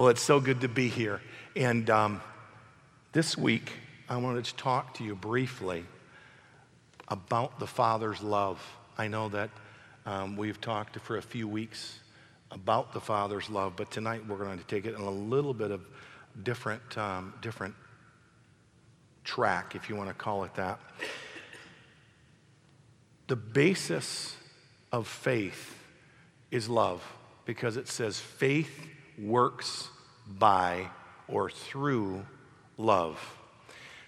Well, it's so good to be here. And um, this week, I wanted to talk to you briefly about the Father's love. I know that um, we've talked for a few weeks about the Father's love, but tonight we're going to take it in a little bit of different, um, different track, if you want to call it that. The basis of faith is love because it says faith works by or through love.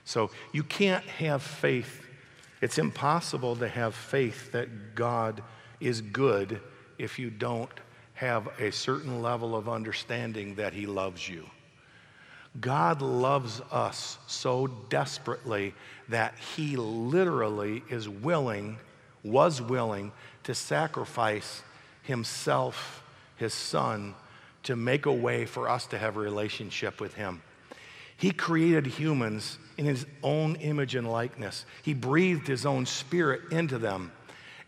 So you can't have faith. It's impossible to have faith that God is good if you don't have a certain level of understanding that He loves you. God loves us so desperately that He literally is willing, was willing to sacrifice Himself, His Son, to make a way for us to have a relationship with Him. He created humans in His own image and likeness, He breathed His own spirit into them.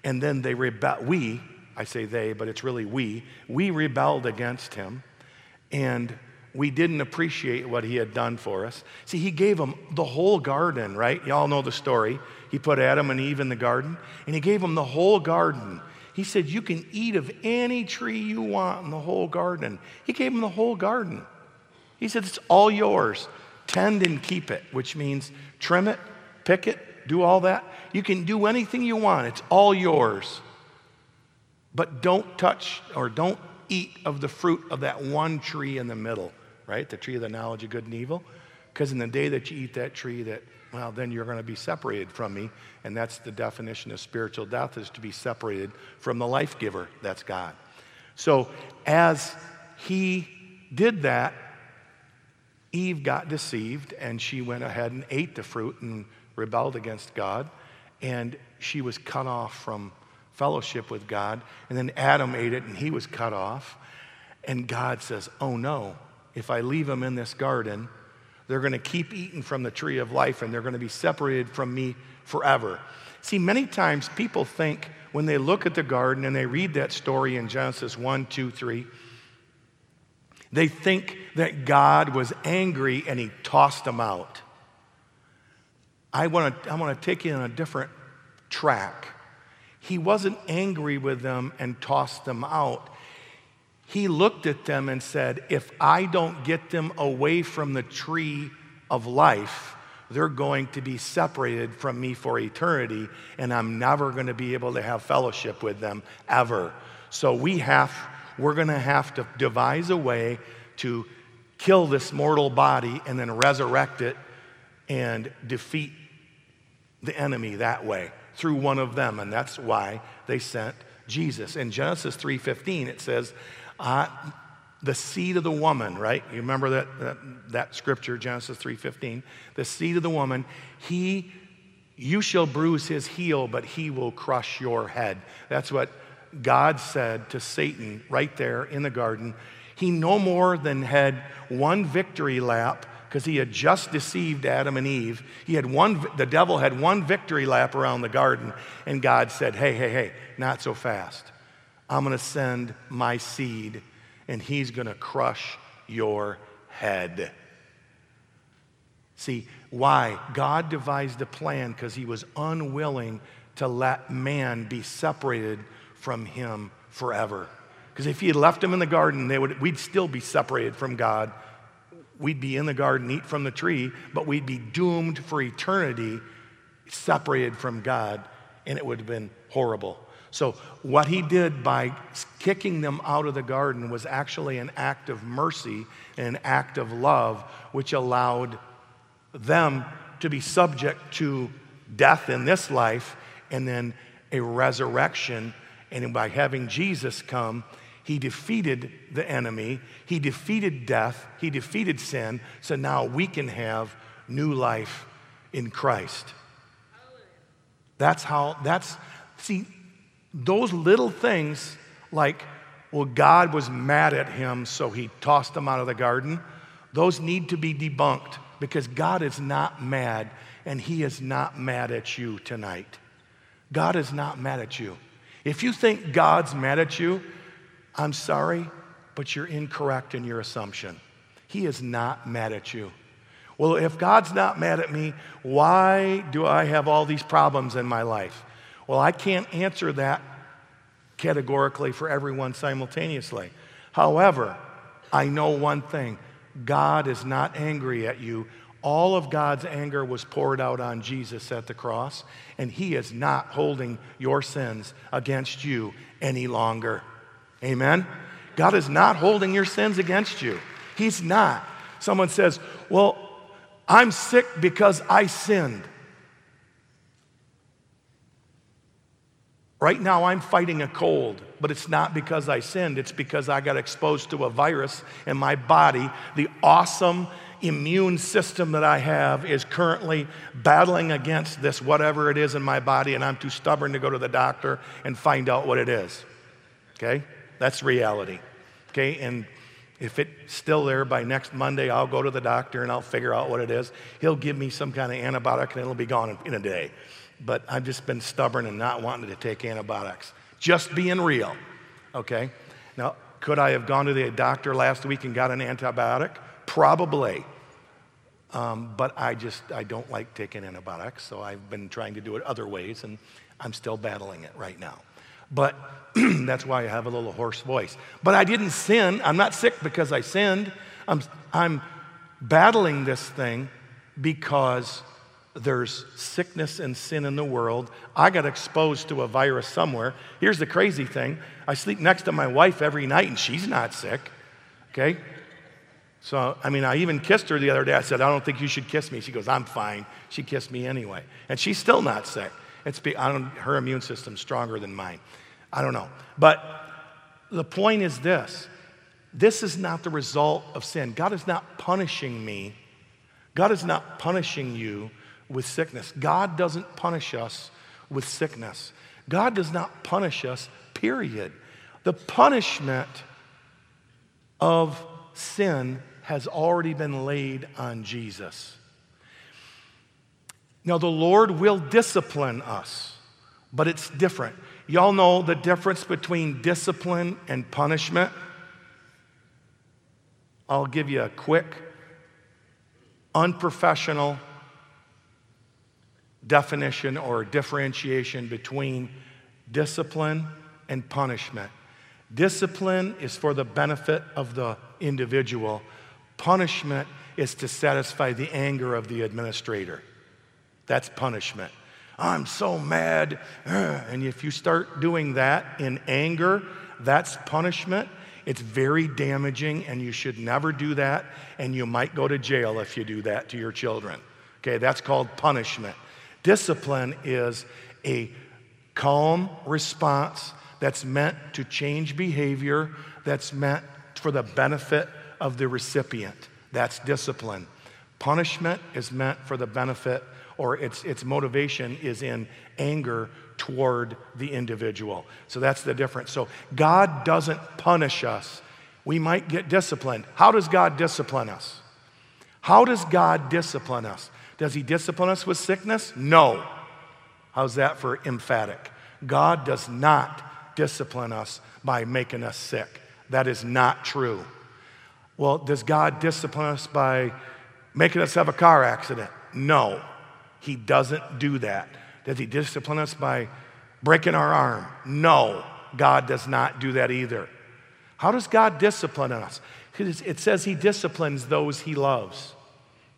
And then they rebelled. We, I say they, but it's really we, we rebelled against Him. And we didn't appreciate what he had done for us. See, he gave them the whole garden, right? Y'all know the story. He put Adam and Eve in the garden, and he gave them the whole garden. He said, You can eat of any tree you want in the whole garden. He gave him the whole garden. He said, It's all yours. Tend and keep it, which means trim it, pick it, do all that. You can do anything you want, it's all yours. But don't touch or don't eat of the fruit of that one tree in the middle right? The tree of the knowledge of good and evil. Because in the day that you eat that tree, that, well, then you're going to be separated from me. And that's the definition of spiritual death is to be separated from the life giver. That's God. So as he did that, Eve got deceived and she went ahead and ate the fruit and rebelled against God. And she was cut off from fellowship with God. And then Adam ate it and he was cut off. And God says, Oh no, if I leave him in this garden, they're going to keep eating from the tree of life and they're going to be separated from me forever. See, many times people think when they look at the garden and they read that story in Genesis 1, 2, 3, they think that God was angry and he tossed them out. I want to I want to take you on a different track. He wasn't angry with them and tossed them out he looked at them and said, If I don't get them away from the tree of life, they're going to be separated from me for eternity, and I'm never going to be able to have fellowship with them ever. So we have, we're going to have to devise a way to kill this mortal body and then resurrect it and defeat the enemy that way through one of them and that's why they sent Jesus. In Genesis 3:15 it says uh, the seed of the woman, right? You remember that, that, that scripture, Genesis 3.15? The seed of the woman, he, you shall bruise his heel, but he will crush your head. That's what God said to Satan right there in the garden. He no more than had one victory lap because he had just deceived Adam and Eve. He had one, the devil had one victory lap around the garden, and God said, Hey, hey, hey, not so fast. I'm going to send my seed and he's going to crush your head. See, why? God devised a plan because he was unwilling to let man be separated from him forever. Because if he had left him in the garden, they would, we'd still be separated from God. We'd be in the garden, eat from the tree, but we'd be doomed for eternity, separated from God, and it would have been horrible. So, what he did by kicking them out of the garden was actually an act of mercy and an act of love, which allowed them to be subject to death in this life and then a resurrection. And by having Jesus come, he defeated the enemy, he defeated death, he defeated sin. So now we can have new life in Christ. That's how, that's, see, those little things, like, well, God was mad at him, so he tossed him out of the garden, those need to be debunked because God is not mad and he is not mad at you tonight. God is not mad at you. If you think God's mad at you, I'm sorry, but you're incorrect in your assumption. He is not mad at you. Well, if God's not mad at me, why do I have all these problems in my life? Well, I can't answer that categorically for everyone simultaneously. However, I know one thing God is not angry at you. All of God's anger was poured out on Jesus at the cross, and He is not holding your sins against you any longer. Amen? God is not holding your sins against you. He's not. Someone says, Well, I'm sick because I sinned. Right now, I'm fighting a cold, but it's not because I sinned. It's because I got exposed to a virus and my body. The awesome immune system that I have is currently battling against this, whatever it is in my body, and I'm too stubborn to go to the doctor and find out what it is. Okay? That's reality. Okay? And if it's still there by next Monday, I'll go to the doctor and I'll figure out what it is. He'll give me some kind of antibiotic and it'll be gone in a day. But I've just been stubborn and not wanting to take antibiotics. Just being real, okay? Now, could I have gone to the doctor last week and got an antibiotic? Probably. Um, but I just, I don't like taking antibiotics, so I've been trying to do it other ways, and I'm still battling it right now. But that's why I have a little hoarse voice. But I didn't sin. I'm not sick because I sinned. I'm, I'm battling this thing because there's sickness and sin in the world. I got exposed to a virus somewhere. Here's the crazy thing I sleep next to my wife every night, and she's not sick. Okay? So, I mean, I even kissed her the other day. I said, I don't think you should kiss me. She goes, I'm fine. She kissed me anyway. And she's still not sick. It's be, I don't, her immune system's stronger than mine. I don't know. But the point is this this is not the result of sin. God is not punishing me. God is not punishing you with sickness. God doesn't punish us with sickness. God does not punish us, period. The punishment of sin has already been laid on Jesus. Now, the Lord will discipline us, but it's different. Y'all know the difference between discipline and punishment? I'll give you a quick, unprofessional definition or differentiation between discipline and punishment. Discipline is for the benefit of the individual, punishment is to satisfy the anger of the administrator. That's punishment. I'm so mad. And if you start doing that in anger, that's punishment. It's very damaging, and you should never do that. And you might go to jail if you do that to your children. Okay, that's called punishment. Discipline is a calm response that's meant to change behavior, that's meant for the benefit of the recipient. That's discipline. Punishment is meant for the benefit or its, its motivation is in anger toward the individual. So that's the difference. So God doesn't punish us. We might get disciplined. How does God discipline us? How does God discipline us? Does He discipline us with sickness? No. How's that for emphatic? God does not discipline us by making us sick. That is not true. Well, does God discipline us by making us have a car accident? No. He doesn't do that. Does he discipline us by breaking our arm? No, God does not do that either. How does God discipline us? It says he disciplines those he loves.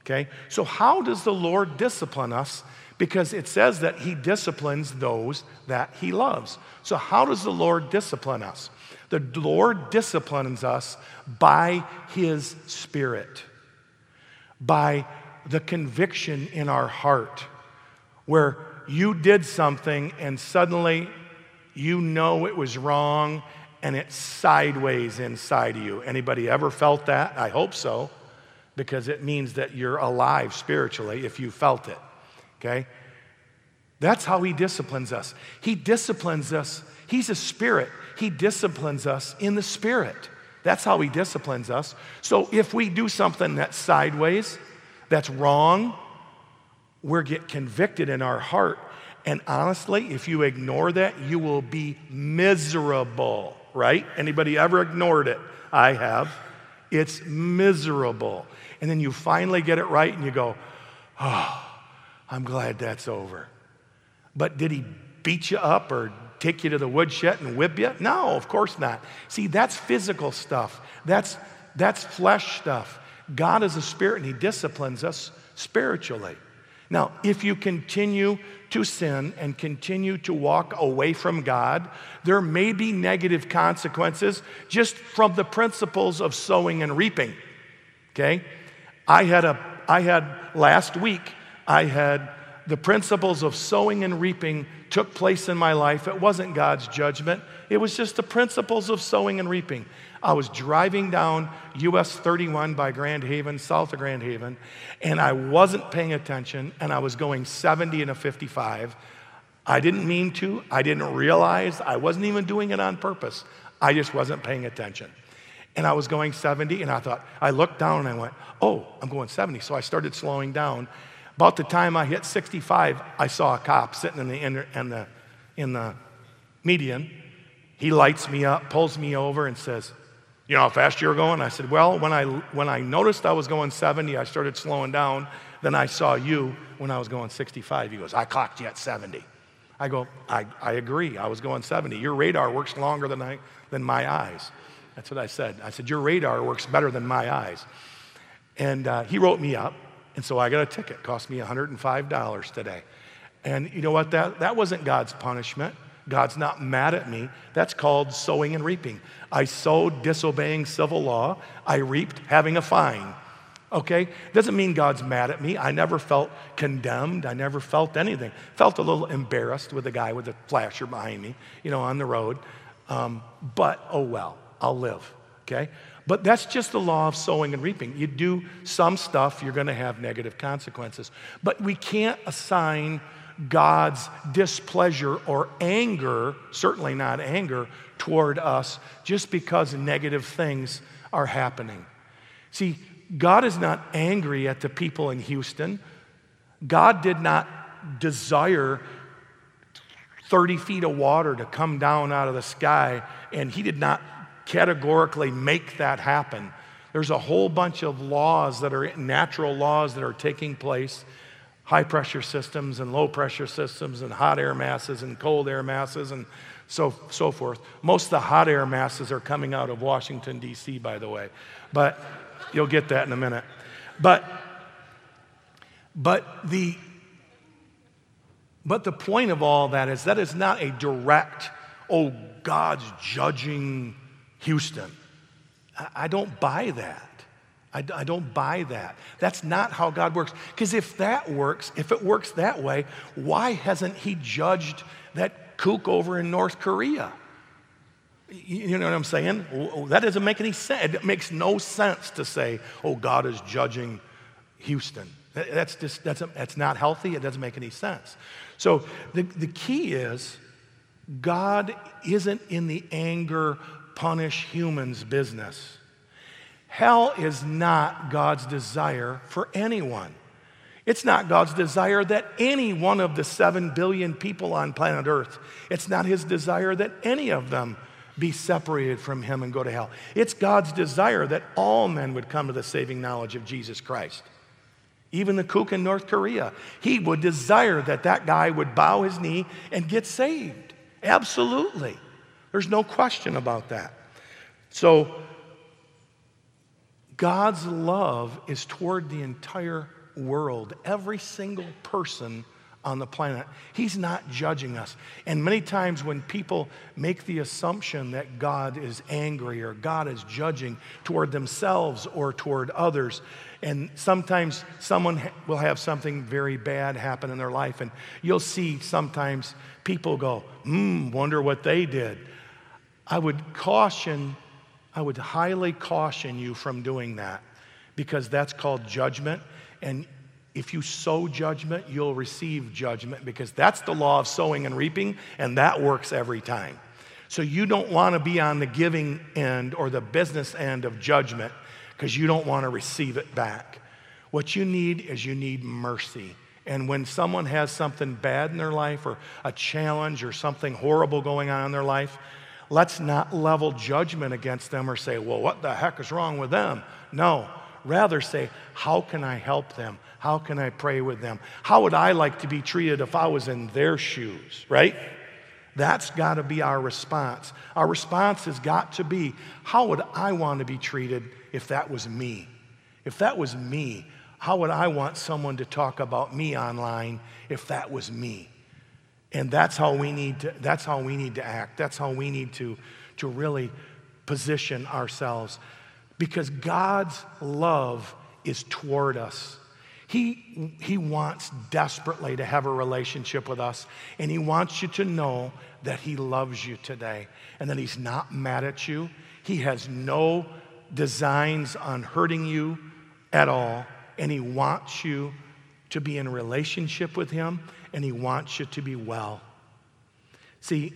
Okay? So, how does the Lord discipline us? Because it says that he disciplines those that he loves. So, how does the Lord discipline us? The Lord disciplines us by his Spirit, by the conviction in our heart where you did something and suddenly you know it was wrong and it's sideways inside of you. Anybody ever felt that? I hope so, because it means that you're alive spiritually if you felt it. Okay? That's how he disciplines us. He disciplines us. He's a spirit. He disciplines us in the spirit. That's how he disciplines us. So if we do something that's sideways, that's wrong, we get convicted in our heart. And honestly, if you ignore that, you will be miserable, right? Anybody ever ignored it? I have. It's miserable. And then you finally get it right and you go, oh, I'm glad that's over. But did he beat you up or take you to the woodshed and whip you? No, of course not. See, that's physical stuff. That's, that's flesh stuff. God is a spirit and he disciplines us spiritually. Now, if you continue to sin and continue to walk away from God, there may be negative consequences just from the principles of sowing and reaping. Okay? I had a I had last week I had the principles of sowing and reaping took place in my life. It wasn't God's judgment. It was just the principles of sowing and reaping. I was driving down US 31 by Grand Haven, south of Grand Haven, and I wasn't paying attention, and I was going 70 and a 55. I didn't mean to, I didn't realize, I wasn't even doing it on purpose. I just wasn't paying attention. And I was going 70, and I thought, I looked down and I went, oh, I'm going 70. So I started slowing down. About the time I hit 65, I saw a cop sitting in the, in the, in the median. He lights me up, pulls me over, and says, you know how fast you were going? I said, Well, when I, when I noticed I was going 70, I started slowing down. Then I saw you when I was going 65. He goes, I clocked you at 70. I go, I, I agree. I was going 70. Your radar works longer than, I, than my eyes. That's what I said. I said, Your radar works better than my eyes. And uh, he wrote me up. And so I got a ticket. It cost me $105 today. And you know what? That, that wasn't God's punishment. God's not mad at me. That's called sowing and reaping. I sowed disobeying civil law, I reaped having a fine. Okay? Doesn't mean God's mad at me. I never felt condemned. I never felt anything. Felt a little embarrassed with the guy with the flasher behind me, you know, on the road. Um, but oh well, I'll live. Okay? But that's just the law of sowing and reaping. You do some stuff, you're going to have negative consequences. But we can't assign God's displeasure or anger, certainly not anger, toward us just because negative things are happening. See, God is not angry at the people in Houston. God did not desire 30 feet of water to come down out of the sky, and He did not categorically make that happen. There's a whole bunch of laws that are natural laws that are taking place high pressure systems and low pressure systems and hot air masses and cold air masses and so, so forth. Most of the hot air masses are coming out of Washington, D.C., by the way. But you'll get that in a minute. But, but, the, but the point of all that is that is not a direct, oh, God's judging Houston. I, I don't buy that. I, I don't buy that. That's not how God works. Because if that works, if it works that way, why hasn't He judged that kook over in North Korea? You know what I'm saying? That doesn't make any sense. It makes no sense to say, oh, God is judging Houston. That's just, that's, that's not healthy. It doesn't make any sense. So the, the key is God isn't in the anger, punish humans business. Hell is not God's desire for anyone. It's not God's desire that any one of the seven billion people on planet Earth, it's not His desire that any of them be separated from Him and go to hell. It's God's desire that all men would come to the saving knowledge of Jesus Christ. Even the kook in North Korea, he would desire that that guy would bow his knee and get saved. Absolutely. There's no question about that. So, God's love is toward the entire world, every single person on the planet. He's not judging us. And many times when people make the assumption that God is angry or God is judging toward themselves or toward others, and sometimes someone will have something very bad happen in their life, and you'll see sometimes people go, hmm, wonder what they did. I would caution I would highly caution you from doing that because that's called judgment. And if you sow judgment, you'll receive judgment because that's the law of sowing and reaping, and that works every time. So you don't want to be on the giving end or the business end of judgment because you don't want to receive it back. What you need is you need mercy. And when someone has something bad in their life or a challenge or something horrible going on in their life, Let's not level judgment against them or say, well, what the heck is wrong with them? No. Rather say, how can I help them? How can I pray with them? How would I like to be treated if I was in their shoes, right? That's got to be our response. Our response has got to be, how would I want to be treated if that was me? If that was me, how would I want someone to talk about me online if that was me? And that's how we need to, that's how we need to act. That's how we need to, to really position ourselves. Because God's love is toward us. He, he wants desperately to have a relationship with us, and He wants you to know that He loves you today and that He's not mad at you. He has no designs on hurting you at all, and He wants you to be in relationship with Him, and He wants you to be well. See,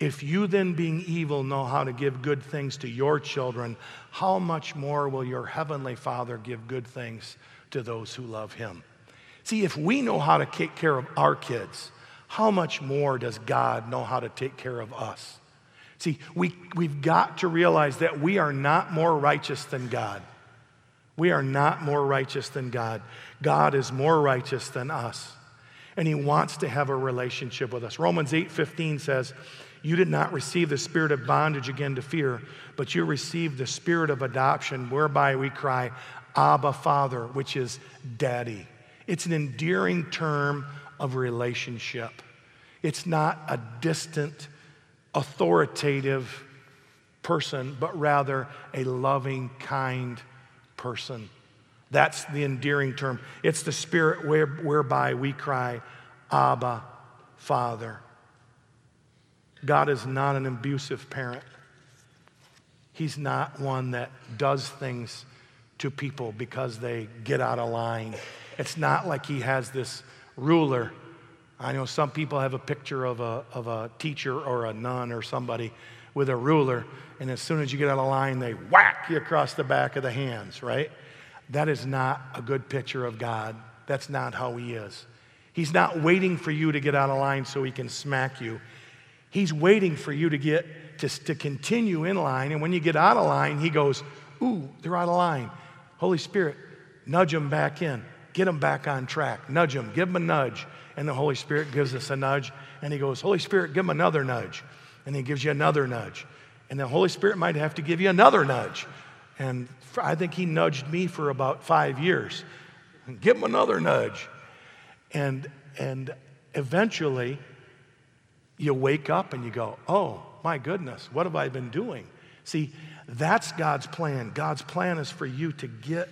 if you then, being evil, know how to give good things to your children, how much more will your heavenly Father give good things to those who love him? See, if we know how to take care of our kids, how much more does God know how to take care of us? See, we, we've got to realize that we are not more righteous than God. We are not more righteous than God. God is more righteous than us. And he wants to have a relationship with us. Romans 8:15 says, "You did not receive the spirit of bondage again to fear, but you received the spirit of adoption whereby we cry, Abba Father, which is daddy." It's an endearing term of relationship. It's not a distant, authoritative person, but rather a loving, kind person. That's the endearing term. It's the spirit where, whereby we cry, Abba, Father. God is not an abusive parent. He's not one that does things to people because they get out of line. It's not like he has this ruler. I know some people have a picture of a, of a teacher or a nun or somebody with a ruler, and as soon as you get out of line, they whack you across the back of the hands, right? That is not a good picture of God. That's not how He is. He's not waiting for you to get out of line so He can smack you. He's waiting for you to get to, to continue in line. And when you get out of line, He goes, Ooh, they're out of line. Holy Spirit, nudge them back in. Get them back on track. Nudge them. Give them a nudge. And the Holy Spirit gives us a nudge. And He goes, Holy Spirit, give them another nudge. And He gives you another nudge. And the Holy Spirit might have to give you another nudge. And I think he nudged me for about five years. Give him another nudge. And, and eventually, you wake up and you go, oh, my goodness, what have I been doing? See, that's God's plan. God's plan is for you to get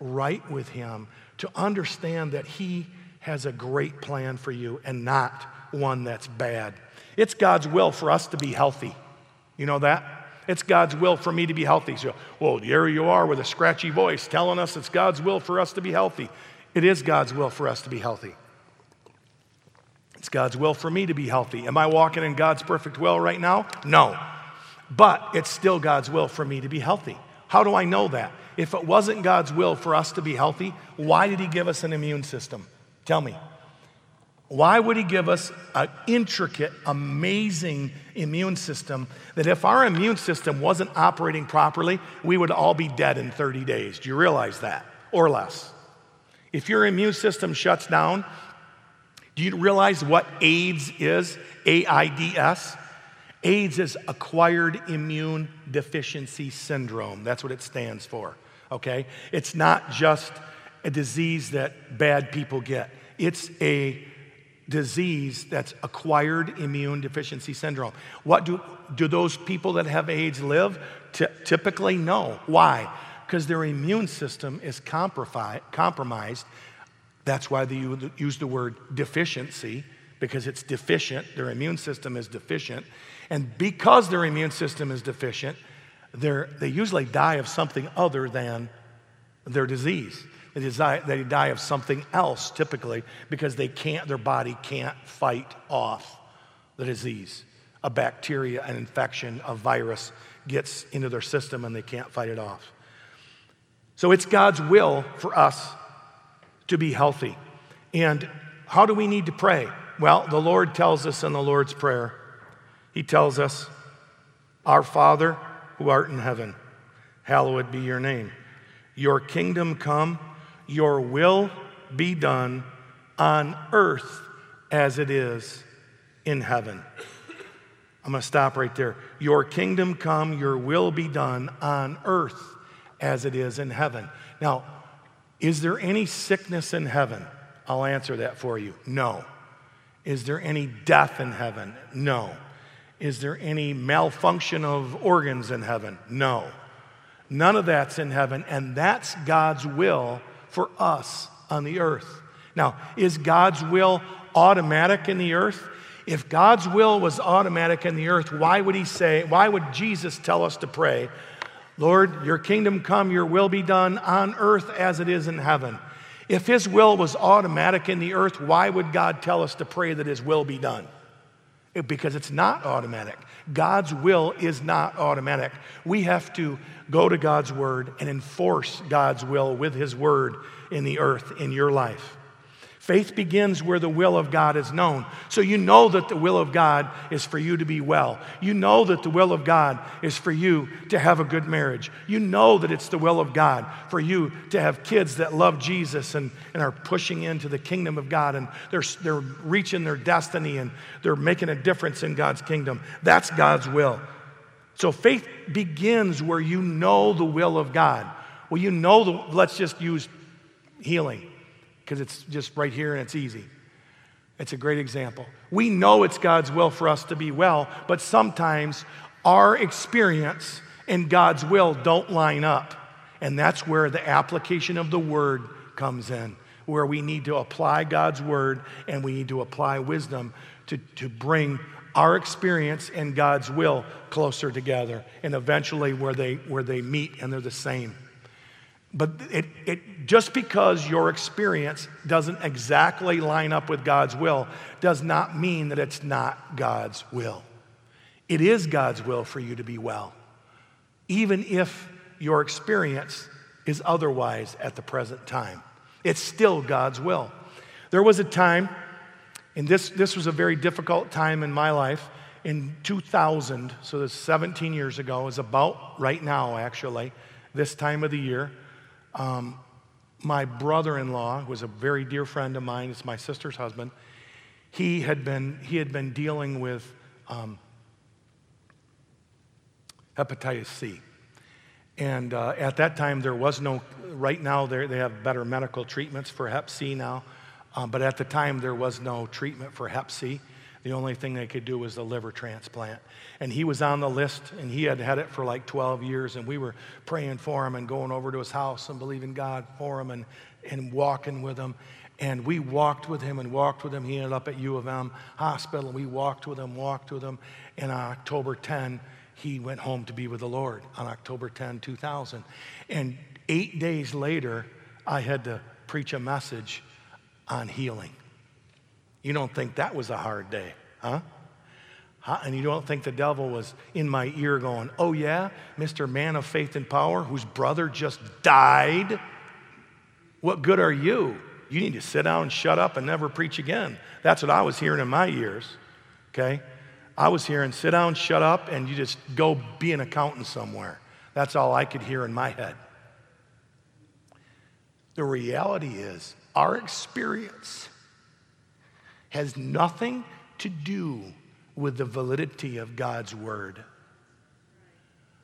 right with Him, to understand that He has a great plan for you and not one that's bad. It's God's will for us to be healthy. You know that? It's God's will for me to be healthy. So, well, here you are with a scratchy voice telling us it's God's will for us to be healthy. It is God's will for us to be healthy. It's God's will for me to be healthy. Am I walking in God's perfect will right now? No. But it's still God's will for me to be healthy. How do I know that? If it wasn't God's will for us to be healthy, why did He give us an immune system? Tell me. Why would he give us an intricate, amazing immune system that if our immune system wasn't operating properly, we would all be dead in 30 days? Do you realize that? Or less. If your immune system shuts down, do you realize what AIDS is? A I D S? AIDS is acquired immune deficiency syndrome. That's what it stands for, okay? It's not just a disease that bad people get, it's a disease that's acquired immune deficiency syndrome. What do, do those people that have AIDS live? T- typically, no. Why? Because their immune system is compromised. That's why they use the word deficiency, because it's deficient. Their immune system is deficient. And because their immune system is deficient, they usually die of something other than their disease. They die, they die of something else typically because they can't, their body can't fight off the disease. A bacteria, an infection, a virus gets into their system and they can't fight it off. So it's God's will for us to be healthy. And how do we need to pray? Well, the Lord tells us in the Lord's Prayer, He tells us Our Father who art in heaven, hallowed be your name. Your kingdom come, your will be done on earth as it is in heaven. I'm going to stop right there. Your kingdom come, your will be done on earth as it is in heaven. Now, is there any sickness in heaven? I'll answer that for you. No. Is there any death in heaven? No. Is there any malfunction of organs in heaven? No. None of that's in heaven, and that's God's will for us on the earth. Now, is God's will automatic in the earth? If God's will was automatic in the earth, why would He say, why would Jesus tell us to pray, Lord, your kingdom come, your will be done on earth as it is in heaven? If His will was automatic in the earth, why would God tell us to pray that His will be done? Because it's not automatic. God's will is not automatic. We have to go to God's word and enforce God's will with His word in the earth, in your life. Faith begins where the will of God is known. So you know that the will of God is for you to be well. You know that the will of God is for you to have a good marriage. You know that it's the will of God for you to have kids that love Jesus and, and are pushing into the kingdom of God and they're, they're reaching their destiny and they're making a difference in God's kingdom. That's God's will. So faith begins where you know the will of God. Well, you know the, let's just use healing because it's just right here and it's easy. It's a great example. We know it's God's will for us to be well, but sometimes our experience and God's will don't line up. And that's where the application of the word comes in, where we need to apply God's word and we need to apply wisdom to, to bring our experience and God's will closer together and eventually where they, where they meet and they're the same. But it, it, just because your experience doesn't exactly line up with God's will does not mean that it's not God's will. It is God's will for you to be well, even if your experience is otherwise at the present time. It's still God's will. There was a time, and this, this was a very difficult time in my life, in 2000, so this 17 years ago, is about right now, actually, this time of the year. Um, my brother in law who was a very dear friend of mine, it's my sister's husband. He had been, he had been dealing with um, hepatitis C. And uh, at that time, there was no, right now, they have better medical treatments for hep C now. Um, but at the time, there was no treatment for hep C. The only thing they could do was a liver transplant. And he was on the list, and he had had it for like 12 years, and we were praying for him and going over to his house and believing God for him and, and walking with him. And we walked with him and walked with him. He ended up at U of M hospital, we walked with him, walked with him. And on October 10, he went home to be with the Lord on October 10, 2000. And eight days later, I had to preach a message on healing. You don't think that was a hard day, huh? huh? And you don't think the devil was in my ear going, oh, yeah, Mr. Man of Faith and Power, whose brother just died? What good are you? You need to sit down, shut up, and never preach again. That's what I was hearing in my ears, okay? I was hearing, sit down, shut up, and you just go be an accountant somewhere. That's all I could hear in my head. The reality is, our experience has nothing to do with the validity of God's word.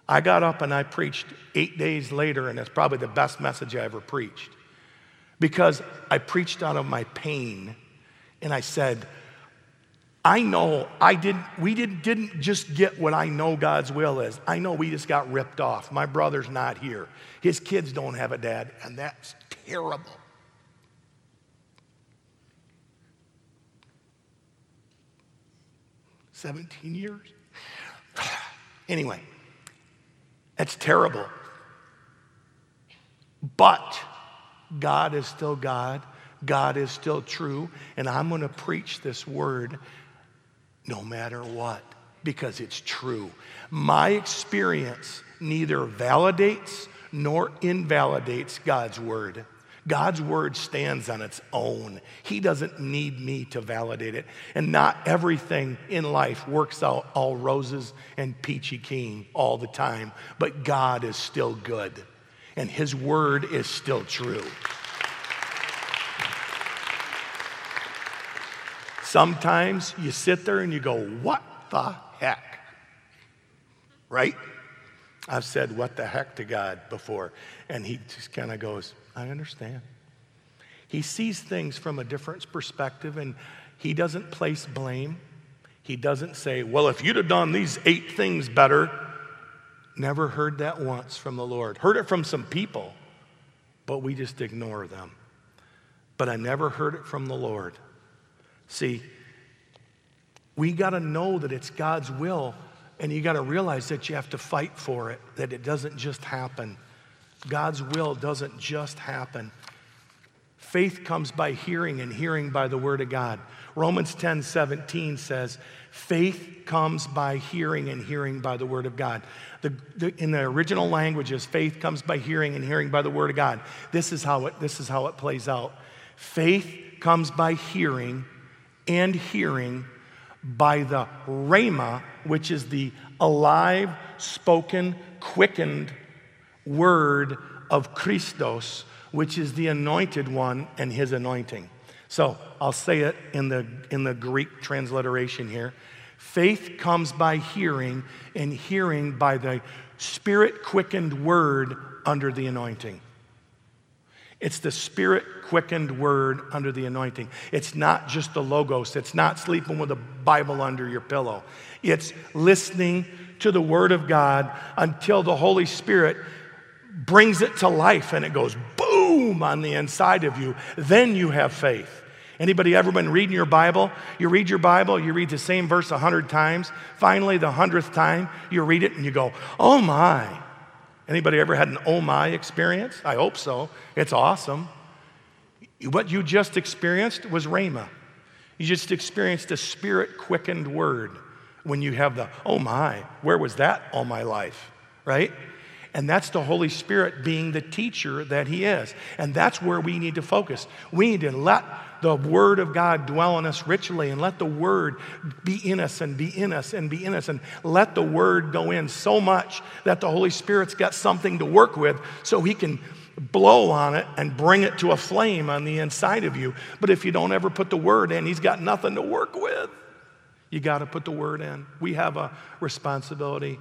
I got up and I preached eight days later, and it's probably the best message I ever preached because I preached out of my pain and I said, I know I didn't, we didn't, didn't just get what I know God's will is. I know we just got ripped off. My brother's not here. His kids don't have a dad, and that's terrible. 17 years? anyway, that's terrible. But God is still God. God is still true. And I'm going to preach this word no matter what because it's true. My experience neither validates nor invalidates God's word. God's word stands on its own. He doesn't need me to validate it. And not everything in life works out all roses and peachy keen all the time, but God is still good, and His word is still true. Sometimes you sit there and you go, What the heck? Right? I've said, What the heck to God before. And He just kind of goes, I understand. He sees things from a different perspective and He doesn't place blame. He doesn't say, Well, if you'd have done these eight things better. Never heard that once from the Lord. Heard it from some people, but we just ignore them. But I never heard it from the Lord. See, we got to know that it's God's will, and you got to realize that you have to fight for it, that it doesn't just happen. God's will doesn't just happen. Faith comes by hearing, and hearing by the Word of God. Romans 10 17 says, Faith comes by hearing, and hearing by the Word of God. The, the, in the original languages, faith comes by hearing, and hearing by the Word of God. This is how it, this is how it plays out. Faith comes by hearing, and hearing by the rhema, which is the alive, spoken, quickened word of Christos, which is the anointed one and his anointing. So I'll say it in the, in the Greek transliteration here. Faith comes by hearing, and hearing by the spirit quickened word under the anointing. It's the spirit quickened word under the anointing. It's not just the logos, it's not sleeping with a Bible under your pillow. It's listening to the word of God until the Holy Spirit brings it to life and it goes boom on the inside of you. Then you have faith. Anybody ever been reading your Bible? You read your Bible, you read the same verse a hundred times. Finally, the hundredth time, you read it and you go, oh my. Anybody ever had an oh my experience? I hope so. It's awesome. What you just experienced was Rhema. You just experienced a spirit quickened word when you have the oh my, where was that all my life? Right? And that's the Holy Spirit being the teacher that He is. And that's where we need to focus. We need to let the Word of God dwell in us richly and let the Word be in us and be in us and be in us and let the Word go in so much that the Holy Spirit's got something to work with so He can blow on it and bring it to a flame on the inside of you. But if you don't ever put the Word in, He's got nothing to work with. You got to put the Word in. We have a responsibility.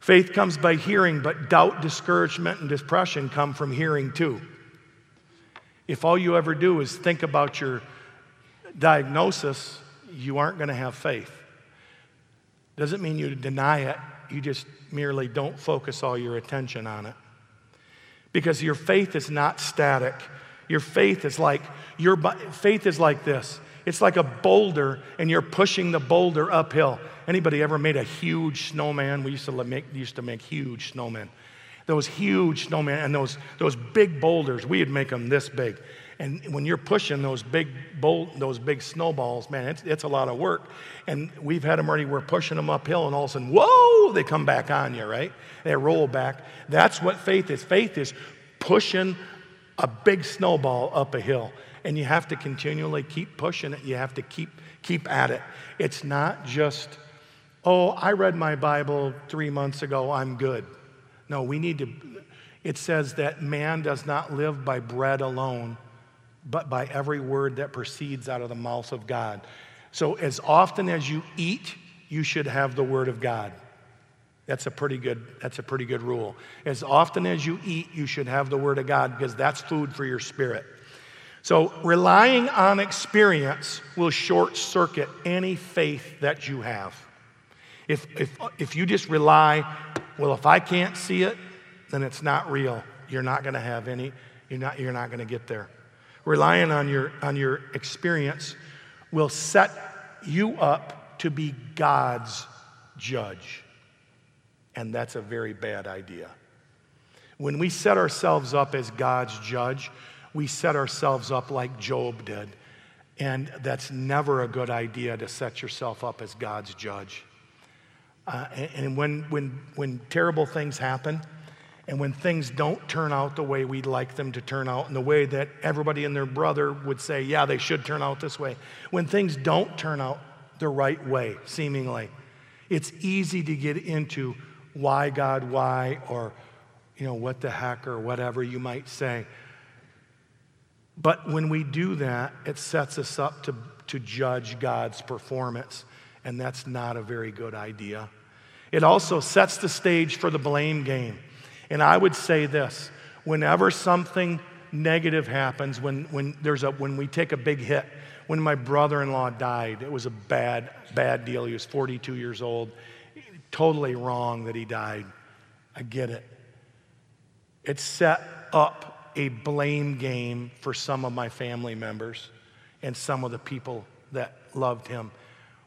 Faith comes by hearing, but doubt, discouragement, and depression come from hearing too. If all you ever do is think about your diagnosis, you aren't going to have faith. Doesn't mean you deny it, you just merely don't focus all your attention on it. Because your faith is not static. Your faith is like your faith is like this. It's like a boulder and you're pushing the boulder uphill. Anybody ever made a huge snowman? We used to make used to make huge snowmen those huge snowmen and those, those big boulders, we'd make them this big. And when you're pushing those big bolt, those big snowballs, man, it's, it's a lot of work. And we've had them already, we're pushing them uphill, and all of a sudden, whoa, they come back on you, right? They roll back. That's what faith is. Faith is pushing a big snowball up a hill. And you have to continually keep pushing it. You have to keep, keep at it. It's not just, oh, I read my Bible three months ago, I'm good. No, we need to. It says that man does not live by bread alone, but by every word that proceeds out of the mouth of God. So, as often as you eat, you should have the word of God. That's a pretty good, that's a pretty good rule. As often as you eat, you should have the word of God because that's food for your spirit. So, relying on experience will short circuit any faith that you have. If, if, if you just rely well, if I can't see it, then it's not real. You're not going to have any, you're not, you're not going to get there. Relying on your, on your experience will set you up to be God's judge. And that's a very bad idea. When we set ourselves up as God's judge, we set ourselves up like Job did. And that's never a good idea to set yourself up as God's judge. Uh, and when, when, when terrible things happen And when things don't turn out the way we'd like them to turn out, in the way that everybody and their brother would say, yeah, they should turn out this way, when things don't turn out the right way, seemingly, it's easy to get into why God, why, or, you know, what the heck, or whatever you might say. But when we do that, it sets us up to, to judge God's performance, and that's not a very good idea. It also sets the stage for the blame game. And I would say this whenever something negative happens, when, when, there's a, when we take a big hit, when my brother in law died, it was a bad, bad deal. He was 42 years old. Totally wrong that he died. I get it. It set up a blame game for some of my family members and some of the people that loved him.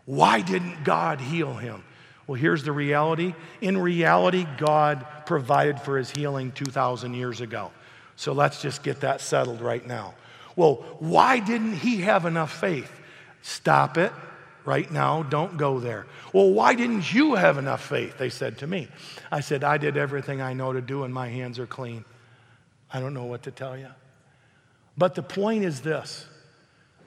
Why didn't God heal him? Well, here's the reality. In reality, God provided for his healing 2,000 years ago. So let's just get that settled right now. Well, why didn't he have enough faith? Stop it right now. Don't go there. Well, why didn't you have enough faith? They said to me. I said, I did everything I know to do, and my hands are clean. I don't know what to tell you. But the point is this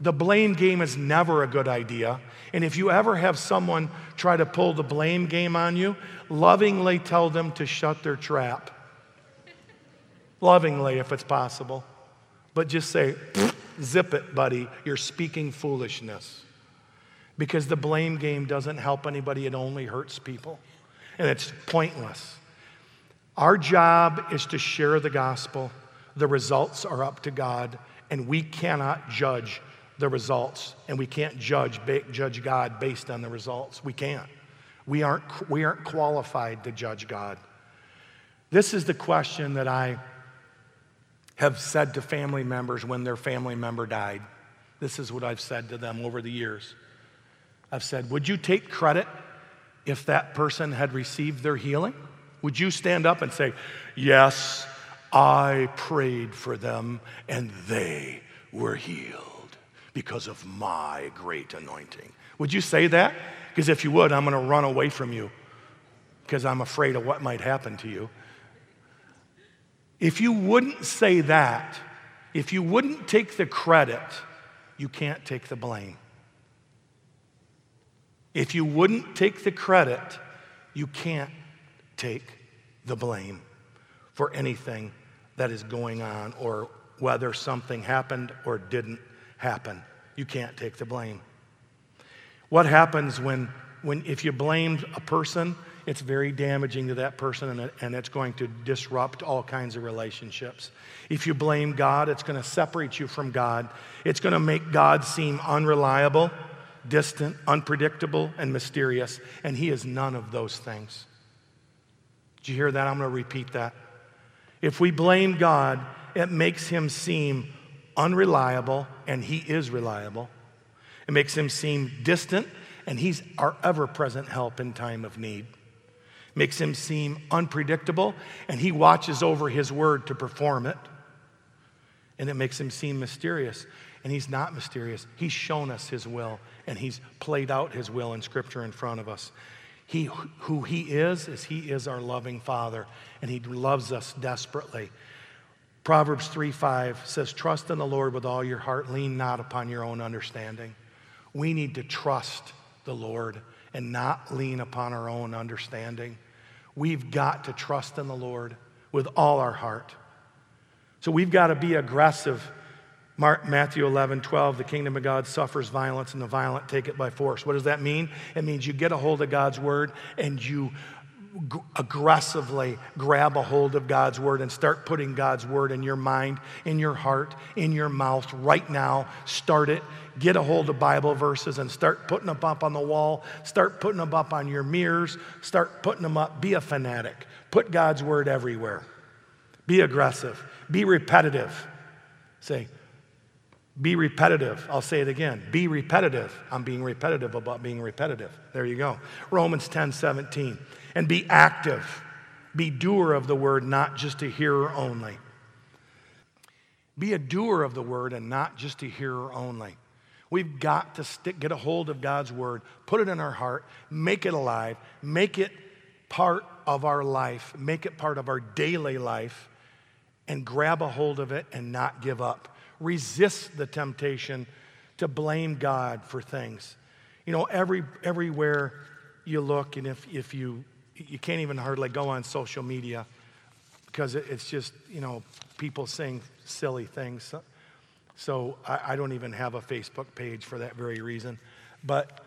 the blame game is never a good idea. And if you ever have someone try to pull the blame game on you, lovingly tell them to shut their trap. lovingly, if it's possible. But just say, zip it, buddy. You're speaking foolishness. Because the blame game doesn't help anybody, it only hurts people. And it's pointless. Our job is to share the gospel. The results are up to God, and we cannot judge the results, and we can't judge, judge God based on the results. We can't. We aren't, we aren't qualified to judge God. This is the question that I have said to family members when their family member died. This is what I've said to them over the years. I've said, Would you take credit if that person had received their healing? Would you stand up and say, Yes, I prayed for them and they were healed because of my great anointing? Would you say that? Because if you would, I'm going to run away from you because I'm afraid of what might happen to you. If you wouldn't say that, if you wouldn't take the credit, you can't take the blame. If you wouldn't take the credit, you can't take the blame for anything that is going on or whether something happened or didn't happen. You can't take the blame. What happens when, when if you blame a person it's very damaging to that person and, it, and it's going to disrupt all kinds of relationships. If you blame God, it's going to separate you from God. It's going to make God seem unreliable, distant, unpredictable, and mysterious. And He is none of those things. Did you hear that? I'm going to repeat that. If we blame God, it makes Him seem unreliable, and He is reliable. It makes Him seem distant, and He's our ever present help in time of need It makes him seem unpredictable, and he watches over his word to perform it. And it makes him seem mysterious. And he's not mysterious. He's shown us his will, and he's played out his will in Scripture in front of us. He, who he is, is he is our loving Father, and he loves us desperately. Proverbs 3 5 says, Trust in the Lord with all your heart, lean not upon your own understanding. We need to trust the Lord and not lean upon our own understanding. We've got to trust in the Lord with all our heart. So we've got to be aggressive. Mark, Matthew 11, 12, the kingdom of God suffers violence and the violent take it by force. What does that mean? It means you get a hold of God's word and you g- aggressively grab a hold of God's word and start putting God's word in your mind, in your heart, in your mouth right now. Start it. Get a hold of Bible verses and start putting them up on the wall. Start putting them up on your mirrors. Start putting them up. Be a fanatic. Put God's word everywhere. Be aggressive. Be repetitive. Say, be repetitive. I'll say it again. Be repetitive. I'm being repetitive about being repetitive. There you go. Romans 10 17 and be active. Be doer of the word, not just a hearer only. Be a doer of the word and not just a hearer only. We've got to stick, get a hold of God's word, put it in our heart, make it alive, make it part of our life, make it part of our daily life, and grab a hold of it and not give up. Resist the temptation to blame God for things. You know, every, everywhere you look, and if, if you, you can't even hardly go on social media because it, it's just, you know, people saying silly things. So, so I, I, don't even have a Facebook page for that very reason. But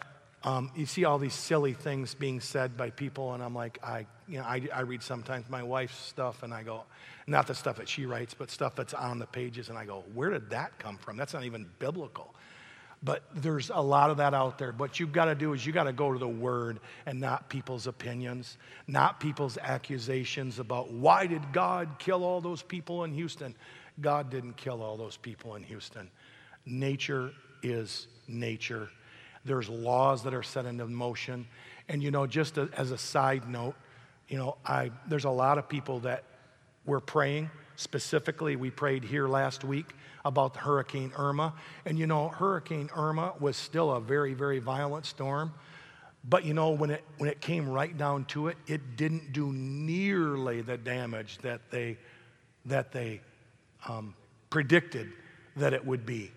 um, you see all these silly things being said by people, and I'm like, I, you know, I, I read sometimes my wife's stuff, and I go, not the stuff that she writes, but stuff that's on the pages, and I go, where did that come from? That's not even biblical. But there's a lot of that out there. What you've got to do is you got to go to the Word and not people's opinions, not people's accusations about why did God kill all those people in Houston. God didn't kill all those people in Houston. Nature is nature. There's laws that are set into motion. And you know, just as a side note, you know, I, there's a lot of people that were praying. Specifically, we prayed here last week about Hurricane Irma. And you know, Hurricane Irma was still a very, very violent storm. But you know, when it, when it came right down to it, it didn't do nearly the damage that they, that they um, predicted that it would be.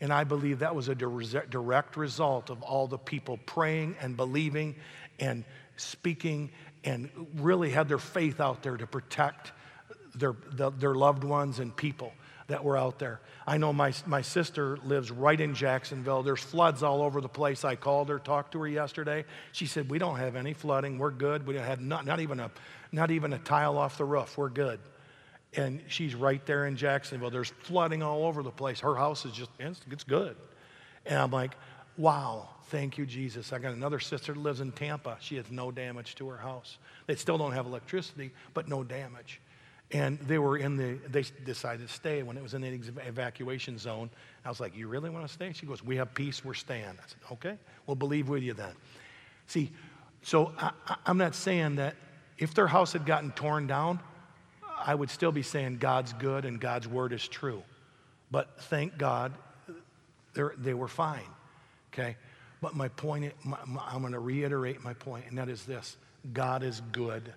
And I believe that was a direct result of all the people praying and believing and speaking and really had their faith out there to protect their, their loved ones and people that were out there. I know my, my sister lives right in Jacksonville. There's floods all over the place. I called her, talked to her yesterday. She said, We don't have any flooding. We're good. We had not, not, even, a, not even a tile off the roof. We're good. And she's right there in Jacksonville. There's flooding all over the place. Her house is just, it's, good. And I'm like, Wow, thank you, Jesus. I got another sister that lives in Tampa. She has no damage to her house. They still don't have electricity, but no damage. And they were in the, they decided to stay when it was in the evacuation zone. I was like, You really want to stay? She goes, We have peace, we're staying. I said, Okay, we'll believe with you then. See, so I, I'm not saying that if their house had gotten torn down, I would still be saying God's good and God's word is true. But thank God they were fine, okay? But my point, my, my, I'm going to reiterate my point, and that is this God is good,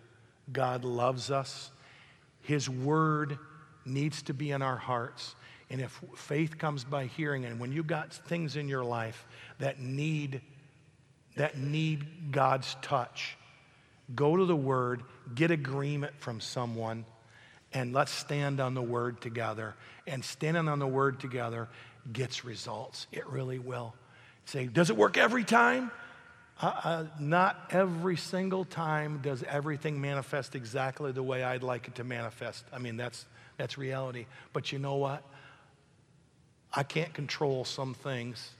God loves us. His word needs to be in our hearts. And if faith comes by hearing, and when you got things in your life that need that need God's touch, go to the word, get agreement from someone, and let's stand on the word together. And standing on the word together gets results. It really will. Say, does it work every time? Uh, uh, not every single time does everything manifest exactly the way I'd like it to manifest. I mean, that's, that's reality. But you know what? I can't control some things,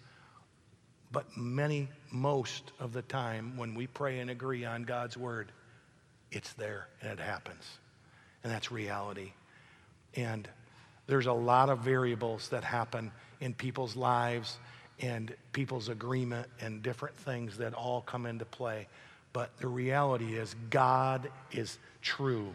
but many, most of the time, when we pray and agree on God's word, it's there and it happens. And that's reality. And there's a lot of variables that happen in people's lives and people's agreement and different things that all come into play. But the reality is, God is true,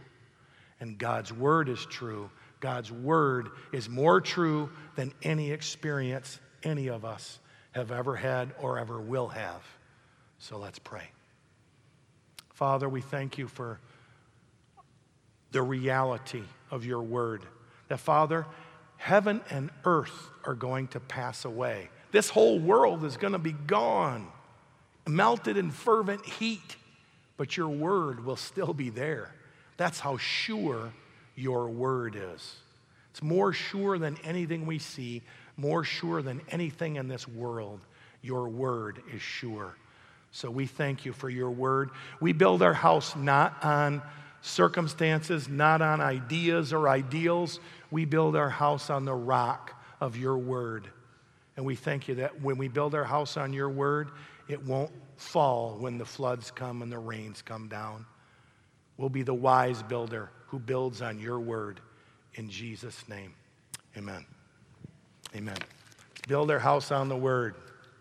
and God's word is true. God's word is more true than any experience any of us have ever had or ever will have. So let's pray. Father, we thank you for the reality of your word. That, Father, heaven and earth are going to pass away. This whole world is going to be gone, melted in fervent heat, but your word will still be there. That's how sure your word is. It's more sure than anything we see, more sure than anything in this world. Your word is sure. So we thank you for your word. We build our house not on circumstances, not on ideas or ideals. We build our house on the rock of your word. And we thank you that when we build our house on your word, it won't fall when the floods come and the rains come down. We'll be the wise builder who builds on your word. In Jesus' name, amen. Amen. Build our house on the word.